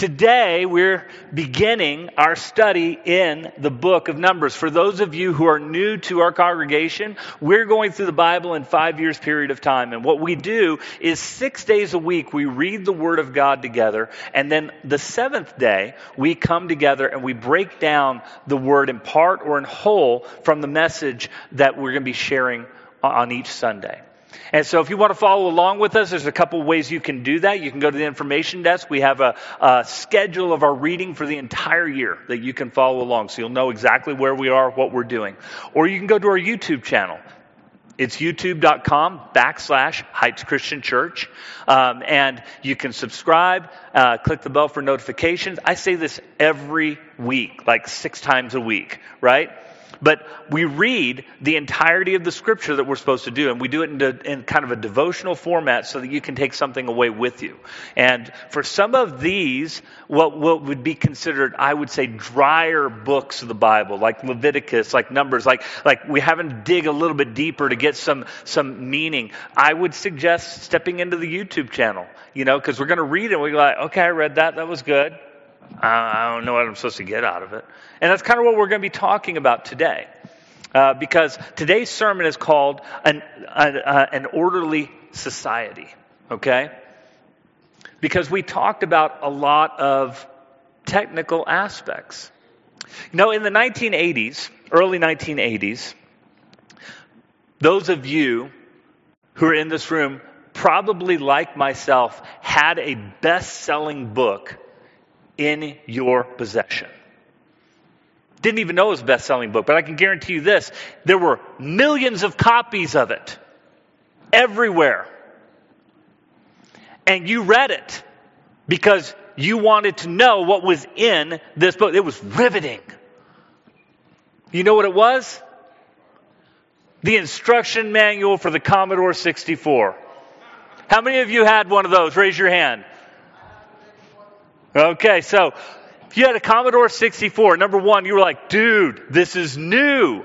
Today, we're beginning our study in the book of Numbers. For those of you who are new to our congregation, we're going through the Bible in five years period of time. And what we do is six days a week, we read the Word of God together. And then the seventh day, we come together and we break down the Word in part or in whole from the message that we're going to be sharing on each Sunday. And so if you want to follow along with us, there's a couple ways you can do that. You can go to the information desk. We have a, a, schedule of our reading for the entire year that you can follow along. So you'll know exactly where we are, what we're doing. Or you can go to our YouTube channel. It's youtube.com backslash Heights Christian Church. Um, and you can subscribe, uh, click the bell for notifications. I say this every week, like six times a week, right? But we read the entirety of the scripture that we're supposed to do, and we do it in, de, in, kind of a devotional format so that you can take something away with you. And for some of these, what, what would be considered, I would say, drier books of the Bible, like Leviticus, like Numbers, like, like we haven't to dig a little bit deeper to get some, some meaning, I would suggest stepping into the YouTube channel, you know, because we're going to read it and we're like, okay, I read that, that was good. I don't know what I'm supposed to get out of it. And that's kind of what we're going to be talking about today. Uh, because today's sermon is called an, uh, an orderly society, okay? Because we talked about a lot of technical aspects. You know, in the 1980s, early 1980s, those of you who are in this room probably, like myself, had a best selling book in your possession. Didn't even know it was a best selling book, but I can guarantee you this there were millions of copies of it everywhere. And you read it because you wanted to know what was in this book. It was riveting. You know what it was? The instruction manual for the Commodore 64. How many of you had one of those? Raise your hand. Okay, so if you had a Commodore 64, number one, you were like, dude, this is new.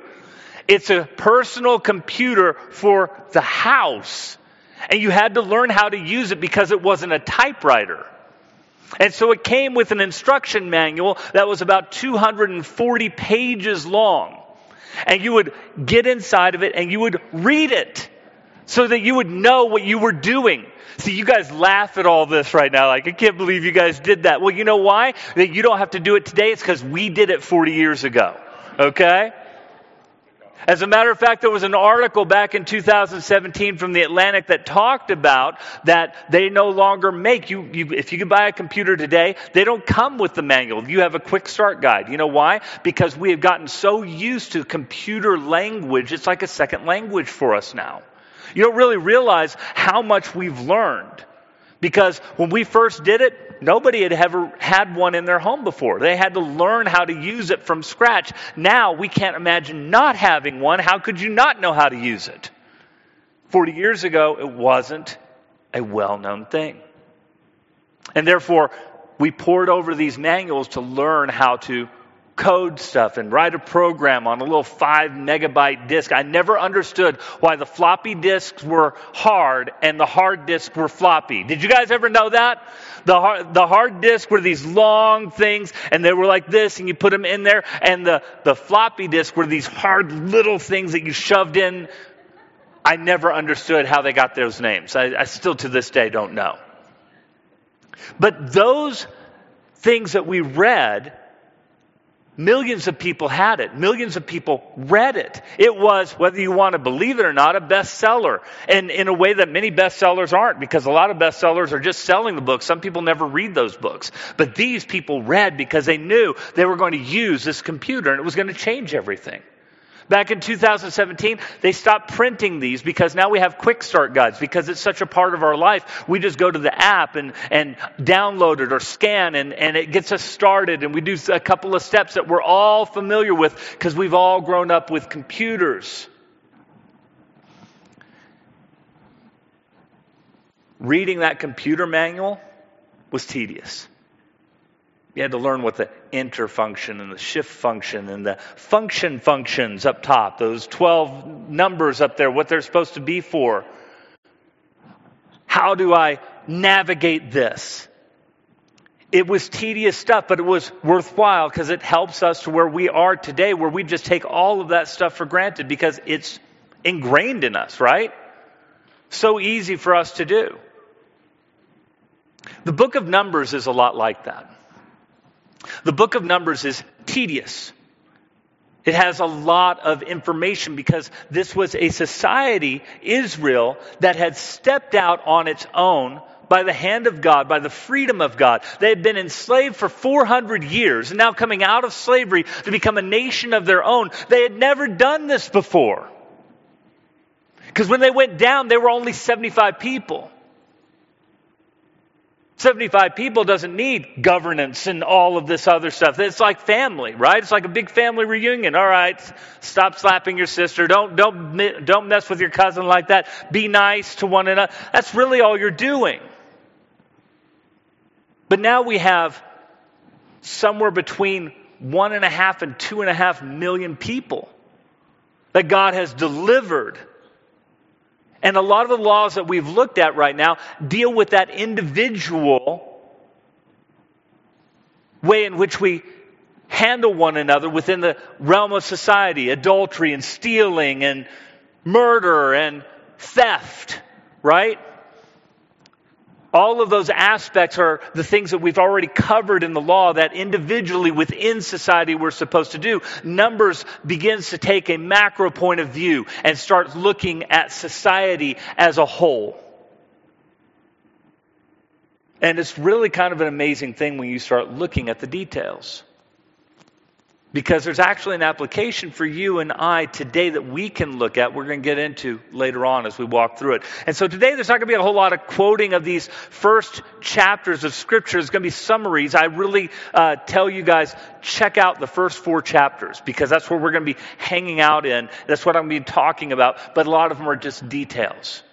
It's a personal computer for the house. And you had to learn how to use it because it wasn't a typewriter. And so it came with an instruction manual that was about 240 pages long. And you would get inside of it and you would read it so that you would know what you were doing. See, you guys laugh at all this right now. Like, I can't believe you guys did that. Well, you know why? That you don't have to do it today. It's because we did it 40 years ago. Okay? As a matter of fact, there was an article back in 2017 from the Atlantic that talked about that they no longer make you, you, if you can buy a computer today, they don't come with the manual. You have a quick start guide. You know why? Because we have gotten so used to computer language, it's like a second language for us now. You don't really realize how much we've learned. Because when we first did it, nobody had ever had one in their home before. They had to learn how to use it from scratch. Now we can't imagine not having one. How could you not know how to use it? 40 years ago, it wasn't a well known thing. And therefore, we poured over these manuals to learn how to code stuff and write a program on a little five megabyte disk. I never understood why the floppy disks were hard and the hard disks were floppy. Did you guys ever know that? The hard, the hard disk were these long things and they were like this and you put them in there and the, the floppy disk were these hard little things that you shoved in. I never understood how they got those names. I, I still to this day don't know. But those things that we read Millions of people had it. Millions of people read it. It was, whether you want to believe it or not, a bestseller. And in a way that many bestsellers aren't, because a lot of bestsellers are just selling the book. Some people never read those books. But these people read because they knew they were going to use this computer and it was going to change everything. Back in 2017, they stopped printing these because now we have quick start guides because it's such a part of our life. We just go to the app and, and download it or scan and, and it gets us started and we do a couple of steps that we're all familiar with because we've all grown up with computers. Reading that computer manual was tedious. You had to learn what the enter function and the shift function and the function functions up top, those 12 numbers up there, what they're supposed to be for. How do I navigate this? it was tedious stuff, but it was worthwhile because it helps us to where we are today, where we just take all of that stuff for granted because it's ingrained in us, right? So easy for us to do. The book of Numbers is a lot like that. The book of Numbers is tedious. It has a lot of information because this was a society, Israel, that had stepped out on its own by the hand of God, by the freedom of God. They had been enslaved for 400 years and now coming out of slavery to become a nation of their own. They had never done this before. Because when they went down, they were only 75 people. 75 people doesn't need governance and all of this other stuff. It's like family, right? It's like a big family reunion. All right, stop slapping your sister. Don't, don't, don't mess with your cousin like that. Be nice to one another. That's really all you're doing. But now we have somewhere between one and a half and two and a half million people that God has delivered and a lot of the laws that we've looked at right now deal with that individual way in which we handle one another within the realm of society adultery and stealing and murder and theft, right? All of those aspects are the things that we've already covered in the law that individually within society we're supposed to do. Numbers begins to take a macro point of view and starts looking at society as a whole. And it's really kind of an amazing thing when you start looking at the details because there's actually an application for you and I today that we can look at. We're going to get into later on as we walk through it. And so today there's not going to be a whole lot of quoting of these first chapters of Scripture. It's going to be summaries. I really uh, tell you guys, check out the first four chapters because that's where we're going to be hanging out in. That's what I'm going to be talking about. But a lot of them are just details.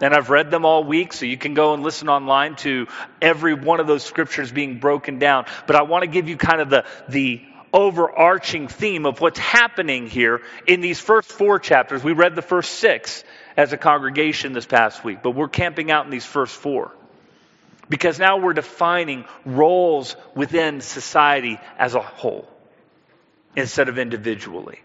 And I've read them all week, so you can go and listen online to every one of those scriptures being broken down. But I want to give you kind of the, the overarching theme of what's happening here in these first four chapters. We read the first six as a congregation this past week, but we're camping out in these first four. Because now we're defining roles within society as a whole instead of individually.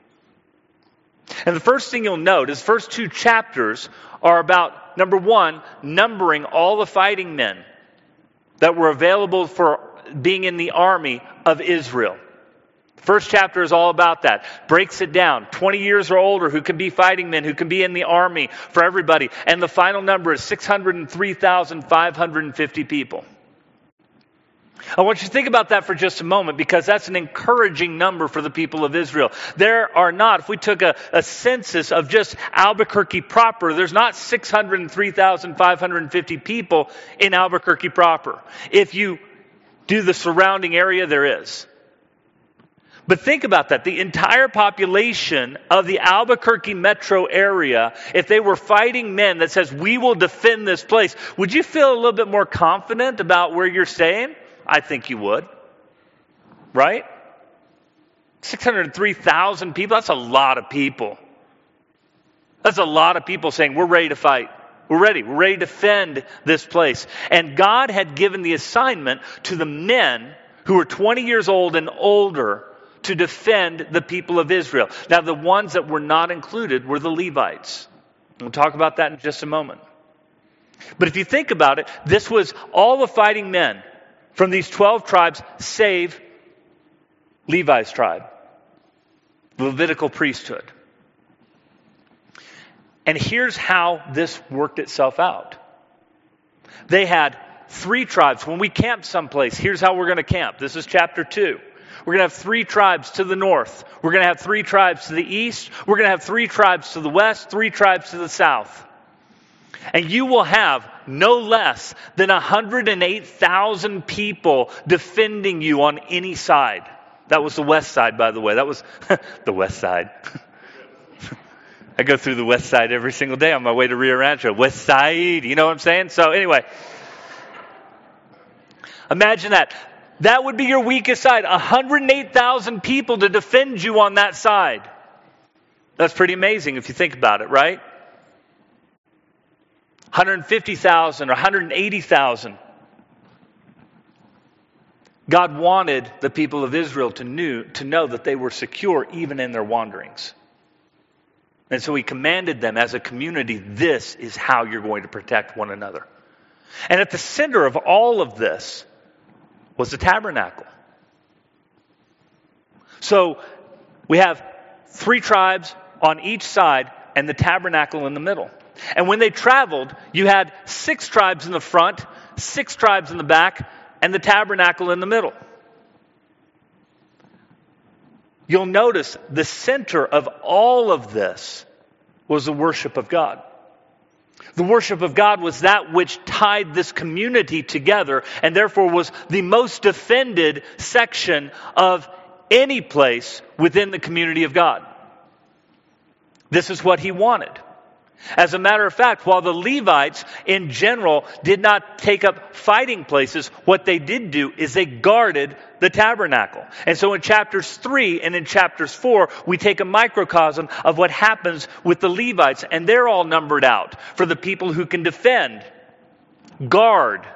And the first thing you'll note is first two chapters are about number one, numbering all the fighting men that were available for being in the army of Israel. First chapter is all about that. Breaks it down. 20 years or older who can be fighting men, who can be in the army for everybody. And the final number is 603,550 people. I want you to think about that for just a moment because that's an encouraging number for the people of Israel. There are not, if we took a, a census of just Albuquerque proper, there's not 603,550 people in Albuquerque proper. If you do the surrounding area, there is. But think about that. The entire population of the Albuquerque metro area, if they were fighting men that says, we will defend this place, would you feel a little bit more confident about where you're staying? I think you would. Right? 603,000 people, that's a lot of people. That's a lot of people saying, we're ready to fight. We're ready. We're ready to defend this place. And God had given the assignment to the men who were 20 years old and older to defend the people of Israel. Now, the ones that were not included were the Levites. We'll talk about that in just a moment. But if you think about it, this was all the fighting men from these 12 tribes, save Levi's tribe, Levitical priesthood. And here's how this worked itself out. They had three tribes. When we camped someplace, here's how we're going to camp. This is chapter 2. We're going to have three tribes to the north. We're going to have three tribes to the east. We're going to have three tribes to the west, three tribes to the south. And you will have no less than 108,000 people defending you on any side. That was the west side, by the way. That was the west side. I go through the west side every single day on my way to Rio Rancho. West side, you know what I'm saying? So, anyway, imagine that. That would be your weakest side. 108,000 people to defend you on that side. That's pretty amazing if you think about it, right? 150,000 or 180,000. God wanted the people of Israel to, knew, to know that they were secure even in their wanderings. And so he commanded them as a community this is how you're going to protect one another. And at the center of all of this was the tabernacle. So we have three tribes on each side and the tabernacle in the middle. And when they traveled, you had six tribes in the front, six tribes in the back, and the tabernacle in the middle. You'll notice the center of all of this was the worship of God. The worship of God was that which tied this community together and therefore was the most defended section of any place within the community of God. This is what he wanted. As a matter of fact, while the Levites in general did not take up fighting places, what they did do is they guarded the tabernacle. And so in chapters 3 and in chapters 4, we take a microcosm of what happens with the Levites, and they're all numbered out for the people who can defend, guard,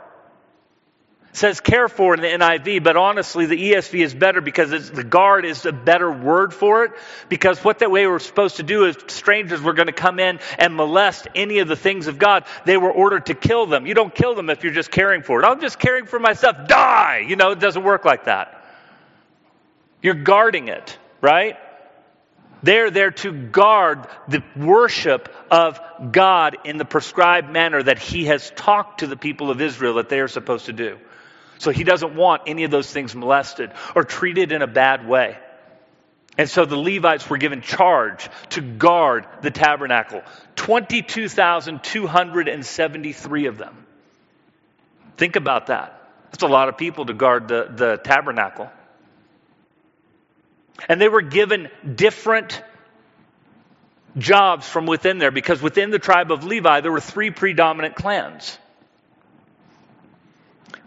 says care for in the NIV, but honestly, the ESV is better because the guard is a better word for it. Because what that way we're supposed to do is strangers were going to come in and molest any of the things of God. They were ordered to kill them. You don't kill them if you're just caring for it. I'm just caring for myself. Die! You know, it doesn't work like that. You're guarding it, right? They're there to guard the worship of God in the prescribed manner that He has talked to the people of Israel that they are supposed to do. So he doesn't want any of those things molested or treated in a bad way. And so the Levites were given charge to guard the tabernacle 22,273 of them. Think about that. That's a lot of people to guard the, the tabernacle. And they were given different jobs from within there because within the tribe of Levi, there were three predominant clans.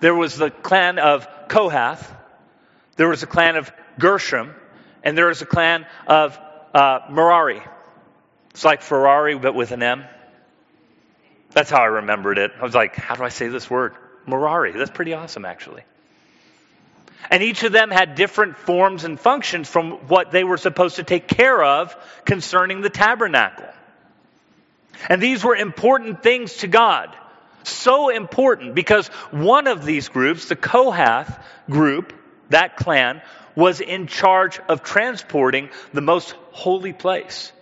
There was the clan of Kohath, there was the clan of Gershom, and there was the clan of uh, Merari. It's like Ferrari, but with an M. That's how I remembered it. I was like, how do I say this word? Merari. That's pretty awesome, actually. And each of them had different forms and functions from what they were supposed to take care of concerning the tabernacle. And these were important things to God. So important because one of these groups, the Kohath group, that clan, was in charge of transporting the most holy place.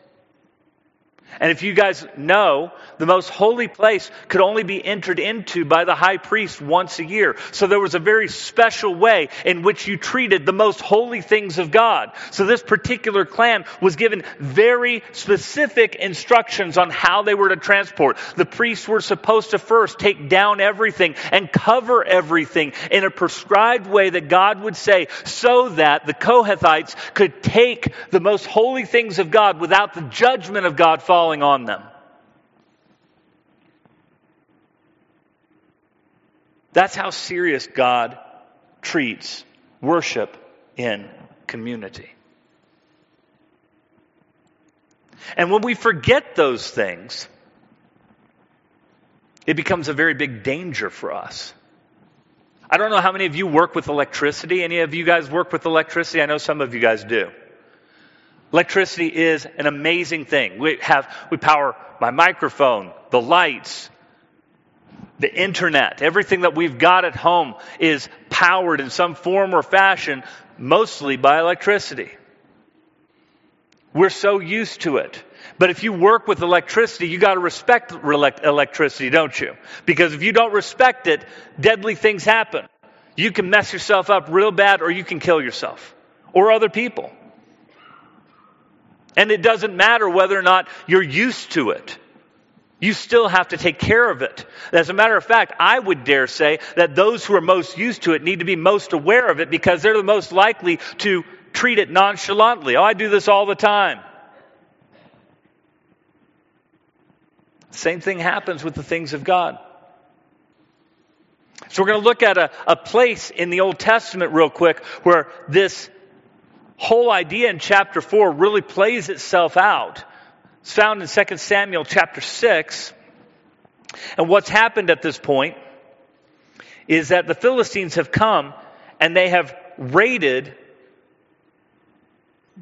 And if you guys know, the most holy place could only be entered into by the high priest once a year. So there was a very special way in which you treated the most holy things of God. So this particular clan was given very specific instructions on how they were to transport. The priests were supposed to first take down everything and cover everything in a prescribed way that God would say so that the Kohathites could take the most holy things of God without the judgment of God falling falling on them. That's how serious God treats worship in community. And when we forget those things, it becomes a very big danger for us. I don't know how many of you work with electricity. Any of you guys work with electricity? I know some of you guys do. Electricity is an amazing thing. We have, we power my microphone, the lights, the internet. Everything that we've got at home is powered in some form or fashion, mostly by electricity. We're so used to it. But if you work with electricity, you got to respect electricity, don't you? Because if you don't respect it, deadly things happen. You can mess yourself up real bad or you can kill yourself or other people. And it doesn't matter whether or not you're used to it. You still have to take care of it. As a matter of fact, I would dare say that those who are most used to it need to be most aware of it because they're the most likely to treat it nonchalantly. Oh, I do this all the time. Same thing happens with the things of God. So we're going to look at a, a place in the Old Testament real quick where this whole idea in chapter 4 really plays itself out. It's found in 2 Samuel chapter 6. And what's happened at this point is that the Philistines have come and they have raided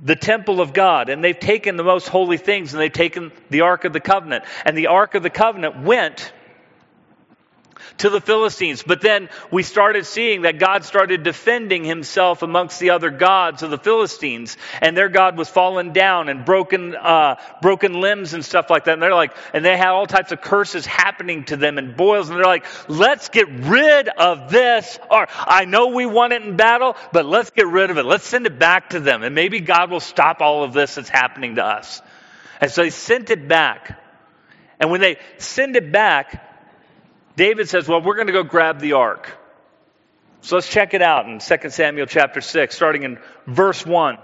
the temple of God and they've taken the most holy things and they've taken the Ark of the Covenant. And the Ark of the Covenant went to the Philistines. But then we started seeing that God started defending himself amongst the other gods of the Philistines, and their God was fallen down and broken, uh, broken limbs and stuff like that. And they're like, and they had all types of curses happening to them and boils, and they're like, let's get rid of this. Or I know we won it in battle, but let's get rid of it. Let's send it back to them, and maybe God will stop all of this that's happening to us. And so they sent it back. And when they send it back, David says, Well, we're going to go grab the ark. So let's check it out in 2 Samuel chapter 6, starting in verse 1.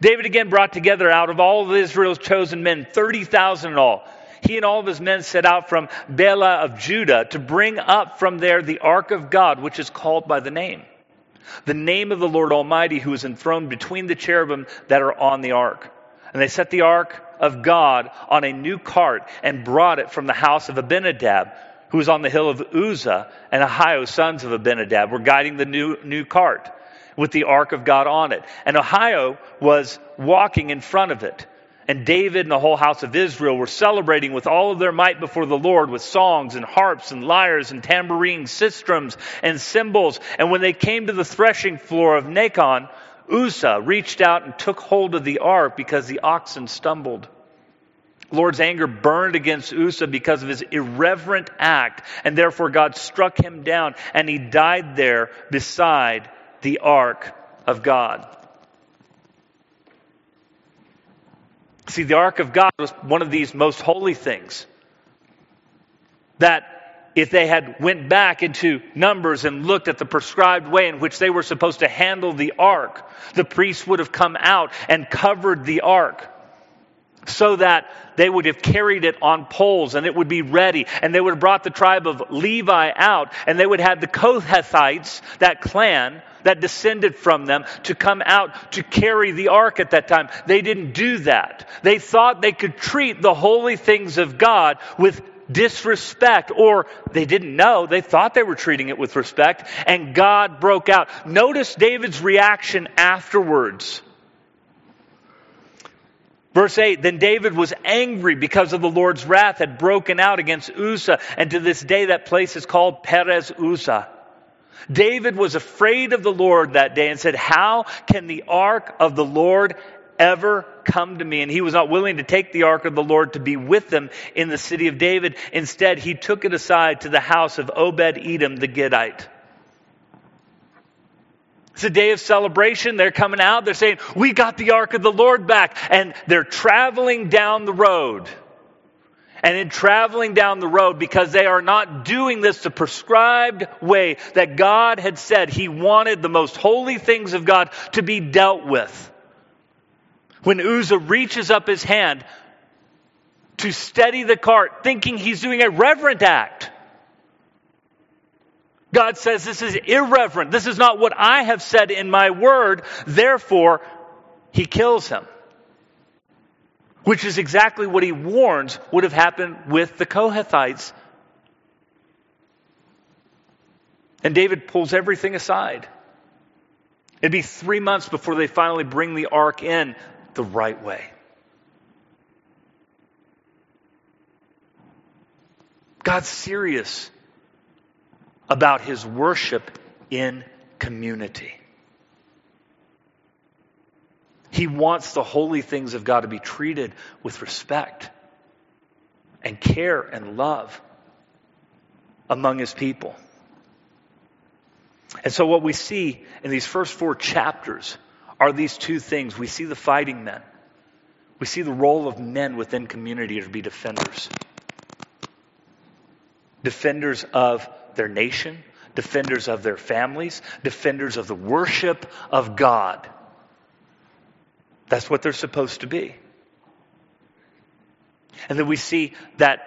David again brought together out of all of Israel's chosen men, 30,000 in all. He and all of his men set out from Bela of Judah to bring up from there the ark of God, which is called by the name. The name of the Lord Almighty, who is enthroned between the cherubim that are on the ark. And they set the ark of God on a new cart and brought it from the house of Abinadab, who was on the hill of Uzzah, and Ahio, sons of Abinadab, were guiding the new, new cart with the ark of God on it. And Ahio was walking in front of it. And David and the whole house of Israel were celebrating with all of their might before the Lord with songs and harps and lyres and tambourines, sistrums and cymbals. And when they came to the threshing floor of Nacon, Uzzah reached out and took hold of the ark because the oxen stumbled. Lord's anger burned against Uzzah because of his irreverent act, and therefore God struck him down, and he died there beside the ark of God. See, the ark of God was one of these most holy things that if they had went back into numbers and looked at the prescribed way in which they were supposed to handle the ark the priests would have come out and covered the ark so that they would have carried it on poles and it would be ready and they would have brought the tribe of levi out and they would have the kohathites that clan that descended from them to come out to carry the ark at that time. They didn't do that. They thought they could treat the holy things of God with disrespect, or they didn't know. They thought they were treating it with respect, and God broke out. Notice David's reaction afterwards. Verse 8 Then David was angry because of the Lord's wrath had broken out against Uzzah, and to this day that place is called Perez Uzzah. David was afraid of the Lord that day and said, How can the ark of the Lord ever come to me. And he was not willing to take the ark of the Lord to be with them in the city of David. Instead, he took it aside to the house of Obed Edom the Gittite. It's a day of celebration. They're coming out. They're saying, We got the ark of the Lord back. And they're traveling down the road. And in traveling down the road, because they are not doing this the prescribed way that God had said He wanted the most holy things of God to be dealt with when Uzzah reaches up his hand to steady the cart, thinking he's doing a reverent act. God says, This is irreverent. This is not what I have said in my word. Therefore, he kills him. Which is exactly what he warns would have happened with the Kohathites. And David pulls everything aside. It'd be three months before they finally bring the ark in the right way. God's serious about his worship in community. He wants the holy things of God to be treated with respect and care and love among his people. And so, what we see in these first four chapters are these two things. We see the fighting men. We see the role of men within community to be defenders. Defenders of their nation, defenders of their families, defenders of the worship of God. That's what they're supposed to be. And then we see that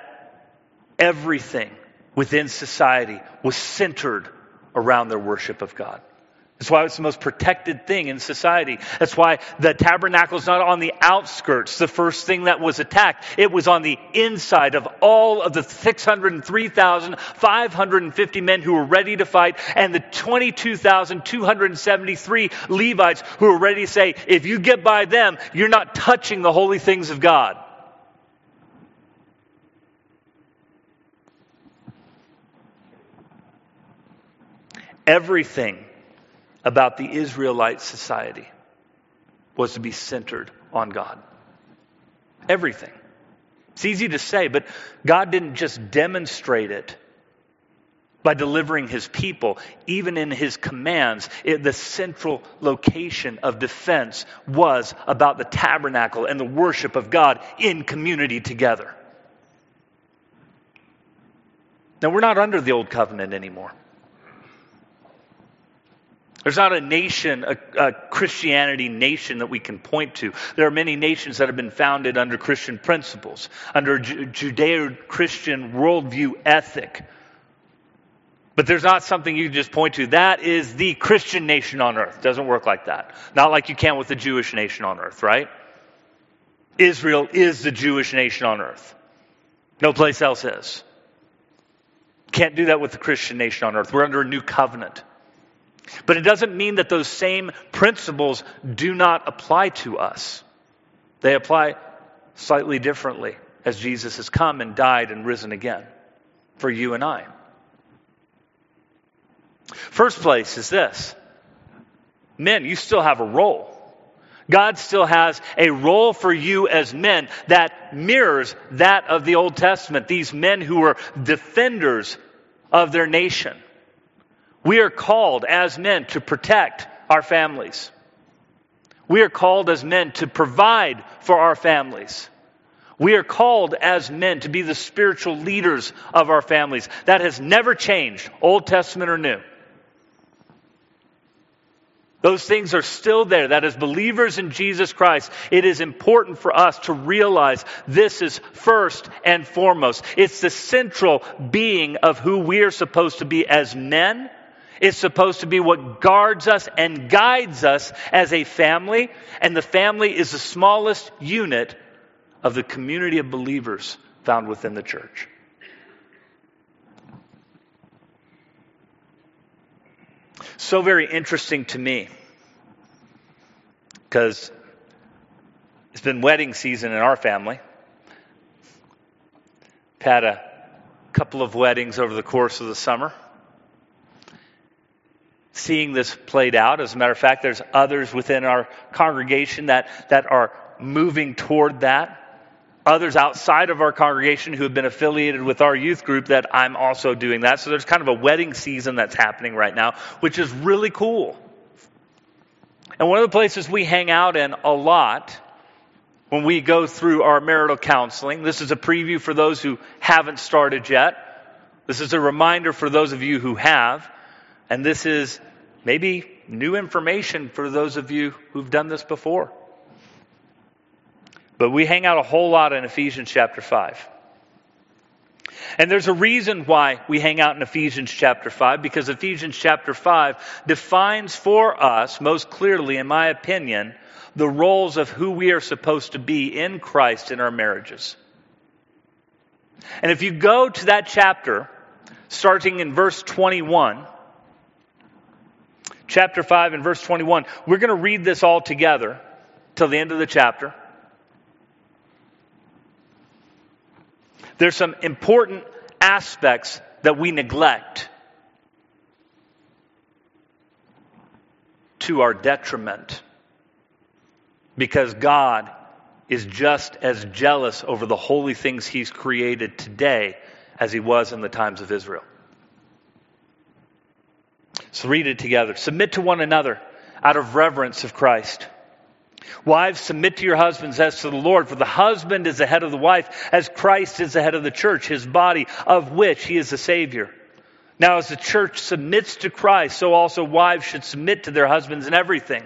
everything within society was centered around their worship of God. That's why it's the most protected thing in society. That's why the tabernacle is not on the outskirts, the first thing that was attacked. It was on the inside of all of the 603,550 men who were ready to fight and the 22,273 Levites who were ready to say, if you get by them, you're not touching the holy things of God. Everything about the Israelite society was to be centered on God. Everything. It's easy to say, but God didn't just demonstrate it by delivering his people. Even in his commands, it, the central location of defense was about the tabernacle and the worship of God in community together. Now, we're not under the old covenant anymore. There's not a nation, a, a, Christianity nation that we can point to. There are many nations that have been founded under Christian principles, under Judeo Christian worldview ethic. But there's not something you can just point to. That is the Christian nation on earth. Doesn't work like that. Not like you can with the Jewish nation on earth, right? Israel is the Jewish nation on earth. No place else is. Can't do that with the Christian nation on earth. We're under a new covenant. But it doesn't mean that those same principles do not apply to us. They apply slightly differently as Jesus has come and died and risen again for you and I. First place is this men, you still have a role. God still has a role for you as men that mirrors that of the Old Testament. These men who were defenders of their nation. We are called as men to protect our families. We are called as men to provide for our families. We are called as men to be the spiritual leaders of our families. That has never changed, Old Testament or New. Those things are still there. That as believers in Jesus Christ, it is important for us to realize this is first and foremost. It's the central being of who we are supposed to be as men is supposed to be what guards us and guides us as a family, and the family is the smallest unit of the community of believers found within the church. So very interesting to me because it's been wedding season in our family. Had a couple of weddings over the course of the summer seeing this played out. As a matter of fact, there's others within our congregation that, that are moving toward that. Others outside of our congregation who have been affiliated with our youth group that I'm also doing that. So there's kind of a wedding season that's happening right now, which is really cool. And one of the places we hang out in a lot when we go through our marital counseling, this is a preview for those who haven't started yet. This is a reminder for those of you who have. And this is maybe new information for those of you who've done this before. But we hang out a whole lot in Ephesians chapter 5. And there's a reason why we hang out in Ephesians chapter 5, because Ephesians chapter 5 defines for us, most clearly, in my opinion, the roles of who we are supposed to be in Christ in our marriages. And if you go to that chapter, starting in verse 21, chapter 5 and verse 21. We're going to read this all together till the end of the chapter. There's some important aspects that we neglect to our detriment because God is just as jealous over the holy things He's created today as He was in the times of Israel. Let's read it together. Submit to one another out of reverence of Christ. Wives, submit to your husbands as to the Lord, for the husband is the head of the wife, as Christ is the head of the church, his body, of which he is the Savior. Now, as the church submits to Christ, so also wives should submit to their husbands in everything.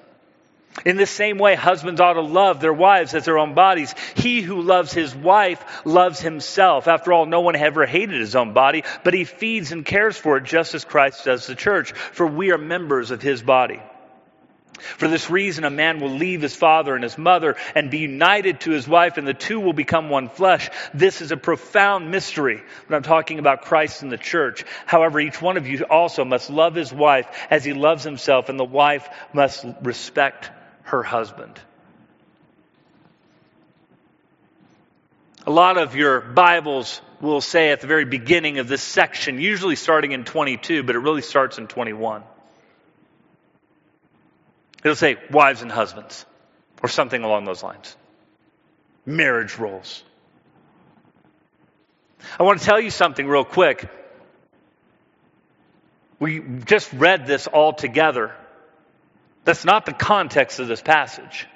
In the same way, husbands ought to love their wives as their own bodies. He who loves his wife loves himself. After all, no one ever hated his own body, but he feeds and cares for it just as Christ does the church, for we are members of his body. For this reason, a man will leave his father and his mother and be united to his wife, and the two will become one flesh. This is a profound mystery when I'm talking about Christ and the church. However, each one of you also must love his wife as he loves himself, and the wife must respect her husband. A lot of your Bibles will say at the very beginning of this section, usually starting in 22, but it really starts in 21. It'll say wives and husbands, or something along those lines. Marriage roles. I want to tell you something real quick. We just read this all together. That's not the context of this passage.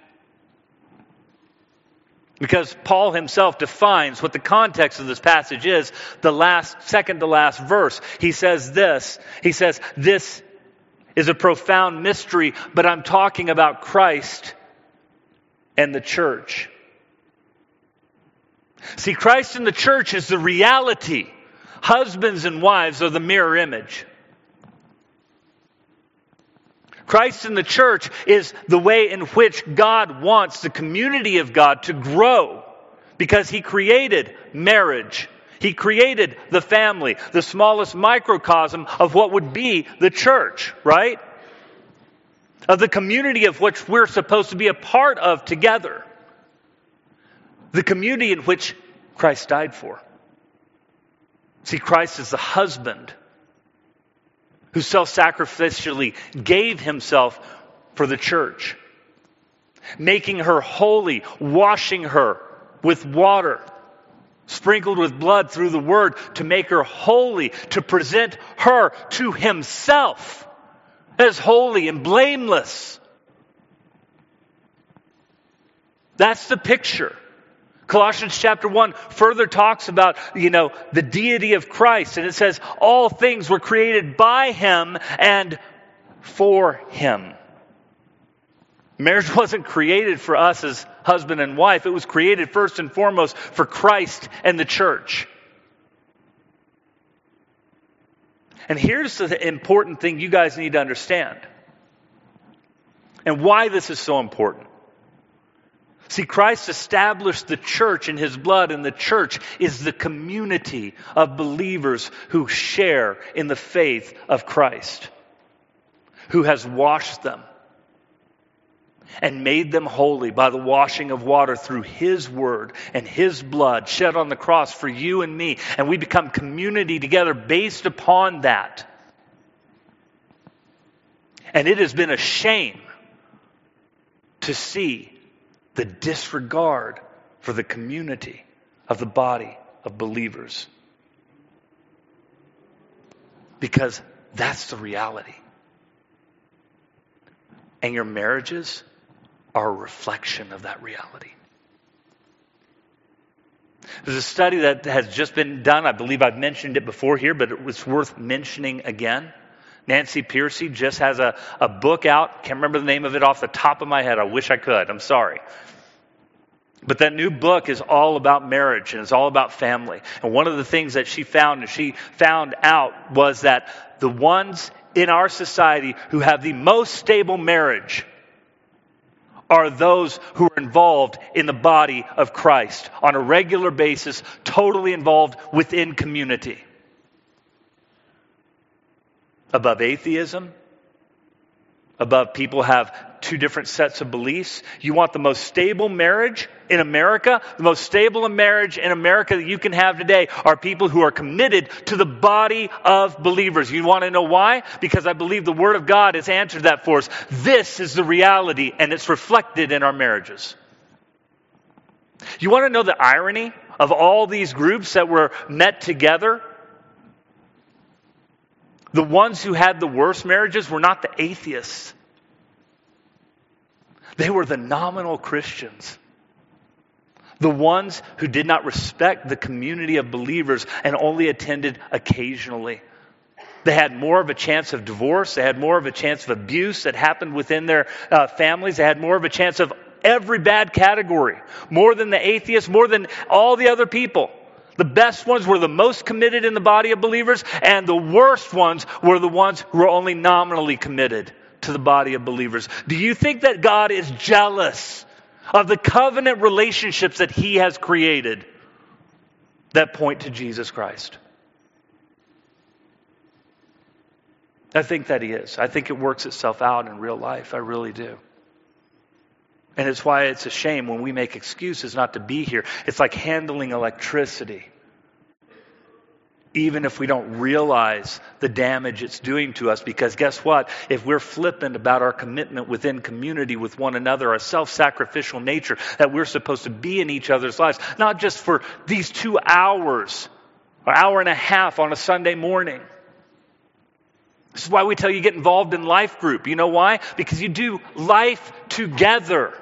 Because Paul himself defines what the context of this passage is, the last, second to last verse. He says this. He says, This is a profound mystery, but I'm talking about Christ and the church. See, Christ and the church is the reality. Husbands and wives are the mirror image. Christ in the church is the way in which God wants the community of God to grow because He created marriage. He created the family, the smallest microcosm of what would be the church, right? Of the community of which we're supposed to be a part of together. The community in which Christ died for. See, Christ is the husband who self sacrificially gave himself for the church, making her holy, washing her with water, sprinkled with blood through the word to make her holy, to present her to himself as holy and blameless. That's the picture. Colossians chapter 1 further talks about, you know, the deity of Christ. And it says, all things were created by him and for him. Marriage wasn't created for us as husband and wife. It was created first and foremost for Christ and the church. And here's the important thing you guys need to understand and why this is so important. See, Christ established the church in his blood, and the church is the community of believers who share in the faith of Christ, who has washed them and made them holy by the washing of water through his word and his blood shed on the cross for you and me. And we become community together based upon that. And it has been a shame to see the disregard for the community of the body of believers. Because that's the reality. And your marriages are a reflection of that reality. There's a study that has just been done. I believe I've mentioned it before here, but it was worth mentioning again. Nancy Pearcey just has a, a book out. Can't remember the name of it off the top of my head. I wish I could. I'm sorry. But that new book is all about marriage and it's all about family. And one of the things that she found and she found out was that the ones in our society who have the most stable marriage are those who are involved in the body of Christ on a regular basis, totally involved within community. Above atheism, above people have two different sets of beliefs. You want the most stable marriage in America? The most stable marriage in America that you can have today are people who are committed to the body of believers. You want to know why? Because I believe the Word of God has answered that for us. This is the reality, and it's reflected in our marriages. You want to know the irony of all these groups that were met together The ones who had the worst marriages were not the atheists. They were the nominal Christians. The ones who did not respect the community of believers and only attended occasionally. They had more of a chance of divorce. They had more of a chance of abuse that happened within their uh, families. They had more of a chance of every bad category, more than the atheists, more than all the other people. The best ones were the most committed in the body of believers, and the worst ones were the ones who were only nominally committed to the body of believers. Do you think that God is jealous of the covenant relationships that He has created that point to Jesus Christ? I think that He is. I think it works itself out in real life. I really do. And it's why it's a shame when we make excuses not to be here. It's like handling electricity. Even if we don't realize the damage it's doing to us, because guess what? If we're flippant about our commitment within community with one another, our self sacrificial nature, that we're supposed to be in each other's lives, not just for these two hours, or hour and a half on a Sunday morning. This is why we tell you get involved in life group. You know why? Because you do life together.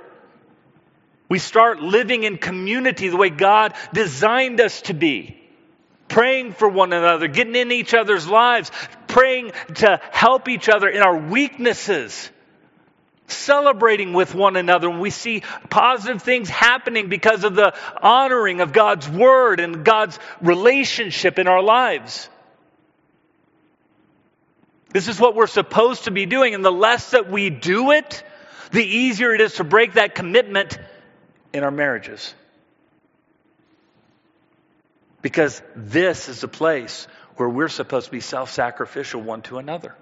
We start living in community the way God designed us to be. Praying for one another, getting in each other's lives, praying to help each other in our weaknesses, celebrating with one another when we see positive things happening because of the honoring of God's word and God's relationship in our lives. This is what we're supposed to be doing, and the less that we do it, the easier it is to break that commitment in our marriages. Because this is the place where we're supposed to be self sacrificial one to another.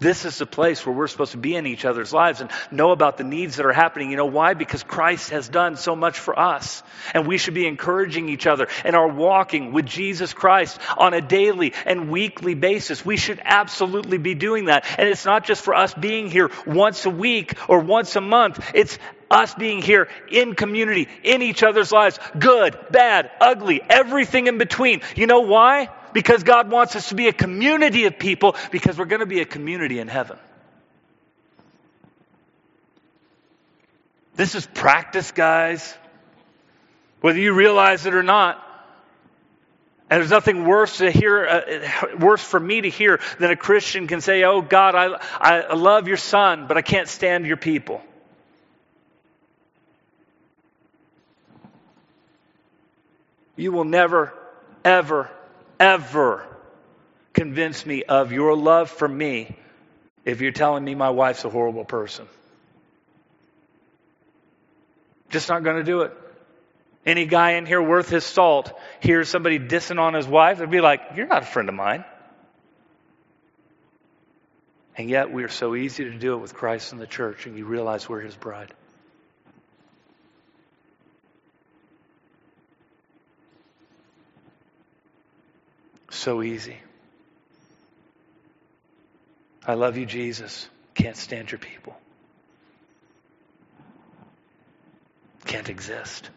This is the place where we're supposed to be in each other's lives and know about the needs that are happening. You know why? Because Christ has done so much for us. And we should be encouraging each other in our walking with Jesus Christ on a daily and weekly basis. We should absolutely be doing that. And it's not just for us being here once a week or once a month. It's us being here in community, in each other's lives, good, bad, ugly, everything in between. You know why? Because God wants us to be a community of people, because we're going to be a community in heaven. This is practice, guys. Whether you realize it or not. And there's nothing worse to hear, uh, worse for me to hear than a Christian can say, "Oh God, I, I love your son, but I can't stand your people." You will never, ever, ever convince me of your love for me if you're telling me my wife's a horrible person. Just not going to do it. Any guy in here worth his salt hears somebody dissing on his wife, they'd be like, You're not a friend of mine. And yet, we are so easy to do it with Christ and the church, and you realize we're his bride. So easy. I love you, Jesus. Can't stand your people. Can't exist.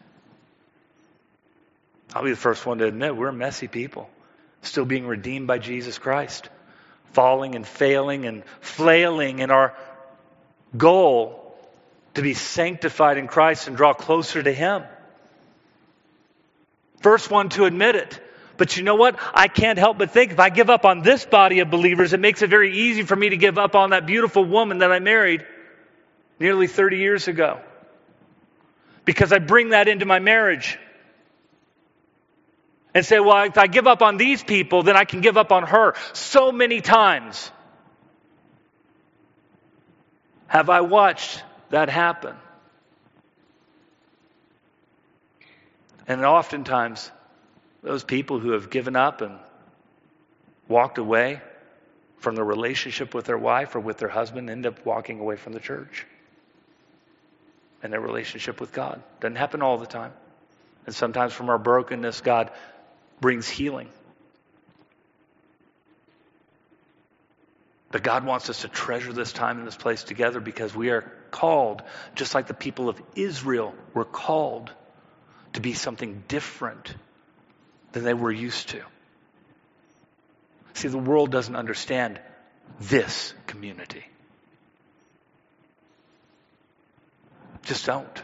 I'll be the first one to admit we're messy people, still being redeemed by Jesus Christ, falling and failing and flailing in our goal to be sanctified in Christ and draw closer to Him. First one to admit it. But you know what? I can't help but think if I give up on this body of believers, it makes it very easy for me to give up on that beautiful woman that I married nearly 30 years ago. Because I bring that into my marriage. And say, well, if I give up on these people, then I can give up on her. So many times have I watched that happen. And oftentimes, those people who have given up and walked away from the relationship with their wife or with their husband end up walking away from the church and their relationship with God. Doesn't happen all the time. And sometimes from our brokenness, God brings healing. But God wants us to treasure this time in this place together because we are called, just like the people of Israel were called, to be something different than they were used to. See, the world doesn't understand this community. Just don't.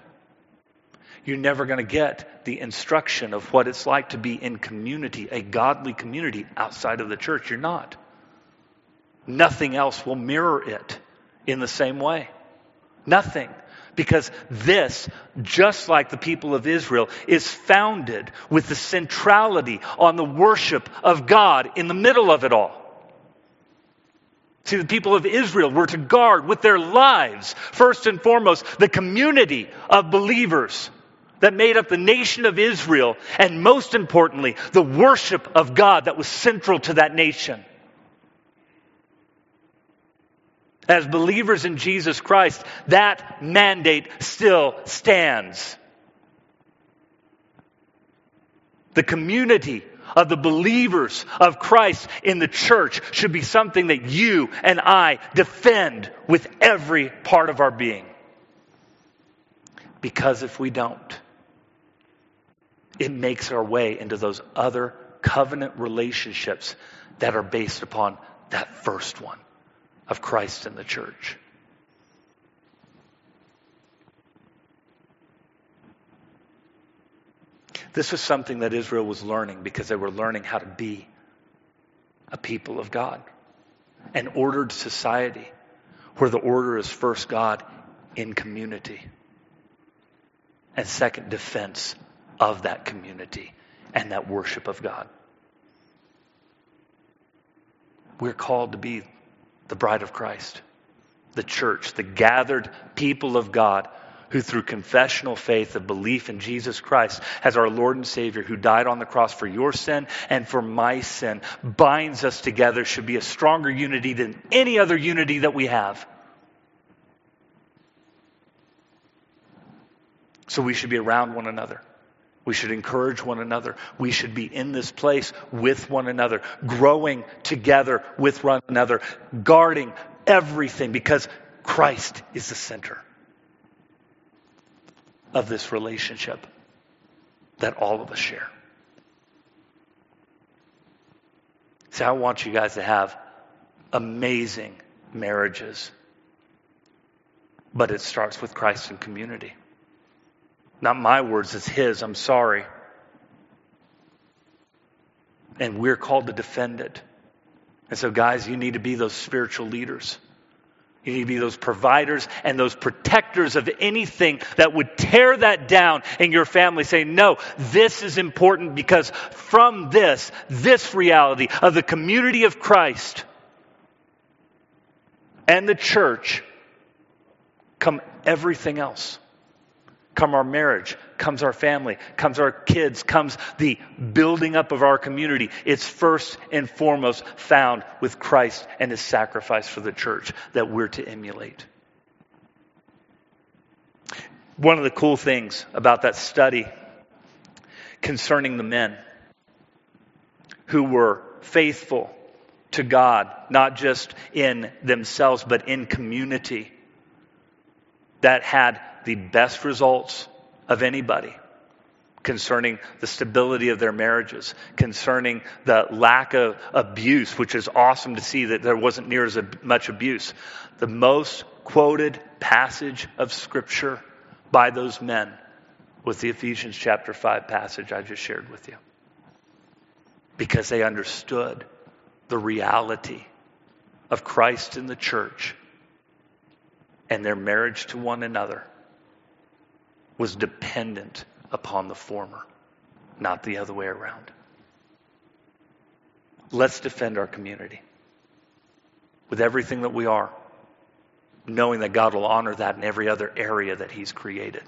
You're never going to get the instruction of what it's like to be in community, a godly community outside of the church. You're not. Nothing else will mirror it in the same way. Nothing. Because this, just like the people of Israel, is founded with the centrality on the worship of God in the middle of it all. See, the people of Israel were to guard with their lives, first and foremost, the community of believers that made up the nation of Israel, and most importantly, the worship of God that was central to that nation. As believers in Jesus Christ, that mandate still stands. The community of the believers of Christ in the church should be something that you and I defend with every part of our being. Because if we don't, it makes our way into those other covenant relationships that are based upon that first one of Christ and the church. This was something that Israel was learning because they were learning how to be a people of God, an ordered society where the order is first God in community, and second, defense of that community and that worship of God. We're called to be the bride of Christ, the church, the gathered people of God who through confessional faith of belief in Jesus Christ as our Lord and Savior who died on the cross for your sin and for my sin binds us together should be a stronger unity than any other unity that we have. So we should be around one another. We should encourage one another. We should be in this place with one another, growing together with one another, guarding everything because Christ is the center of this relationship that all of us share. See, I want you guys to have amazing marriages, but it starts with Christ and community. Not my words, it's His. I'm sorry. And we're called to defend it. And so, guys, you need to be those spiritual leaders. You need to be those providers and those protectors of anything that would tear that down in your family, saying, No, this is important because from this, this reality of the community of Christ and the church, come everything else come our marriage, comes our family, comes our kids, comes the building up of our community. It's first and foremost found with Christ and his sacrifice for the church that we're to emulate. One of the cool things about that study concerning the men who were faithful to God, not just in themselves, but in community, that had the best results of anybody concerning the stability of their marriages, concerning the lack of abuse, which is awesome to see that there wasn't near as much abuse. The most quoted passage of Scripture by those men was the Ephesians chapter 5 passage I just shared with you. Because they understood the reality of Christ in the church and their marriage to one another was dependent upon the former, not the other way around. Let's defend our community with everything that we are, knowing that God will honor that in every other area that He's created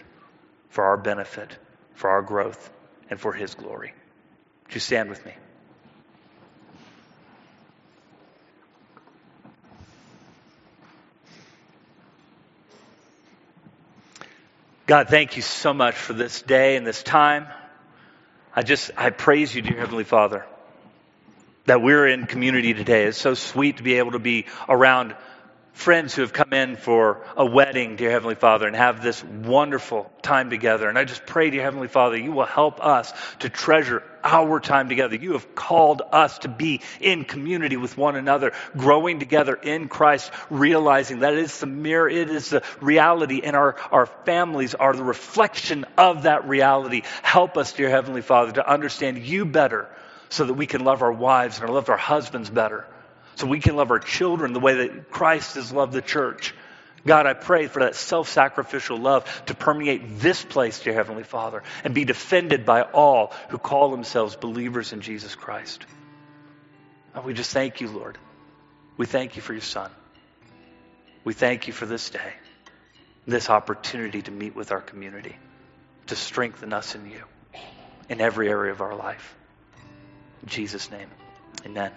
for our benefit, for our growth, and for His glory. Would you stand with me? God, thank you so much for this day and this time. I just, I praise you, dear Heavenly Father, that we're in community today. It's so sweet to be able to be around friends who have come in for a wedding, dear Heavenly Father, and have this wonderful time together. And I just pray, dear Heavenly Father, you will help us to treasure our time together. You have called us to be in community with one another, growing together in Christ, realizing that it is the mirror, it is the reality, and our, our families are the reflection of that reality. Help us, dear Heavenly Father, to understand you better so that we can love our wives and love our husbands better so we can love our children the way that Christ has loved the church. God, I pray for that self sacrificial love to permeate this place, dear Heavenly Father, and be defended by all who call themselves believers in Jesus Christ. And we just thank you, Lord. We thank you for your Son. We thank you for this day, this opportunity to meet with our community, to strengthen us in you in every area of our life. In Jesus' name, amen.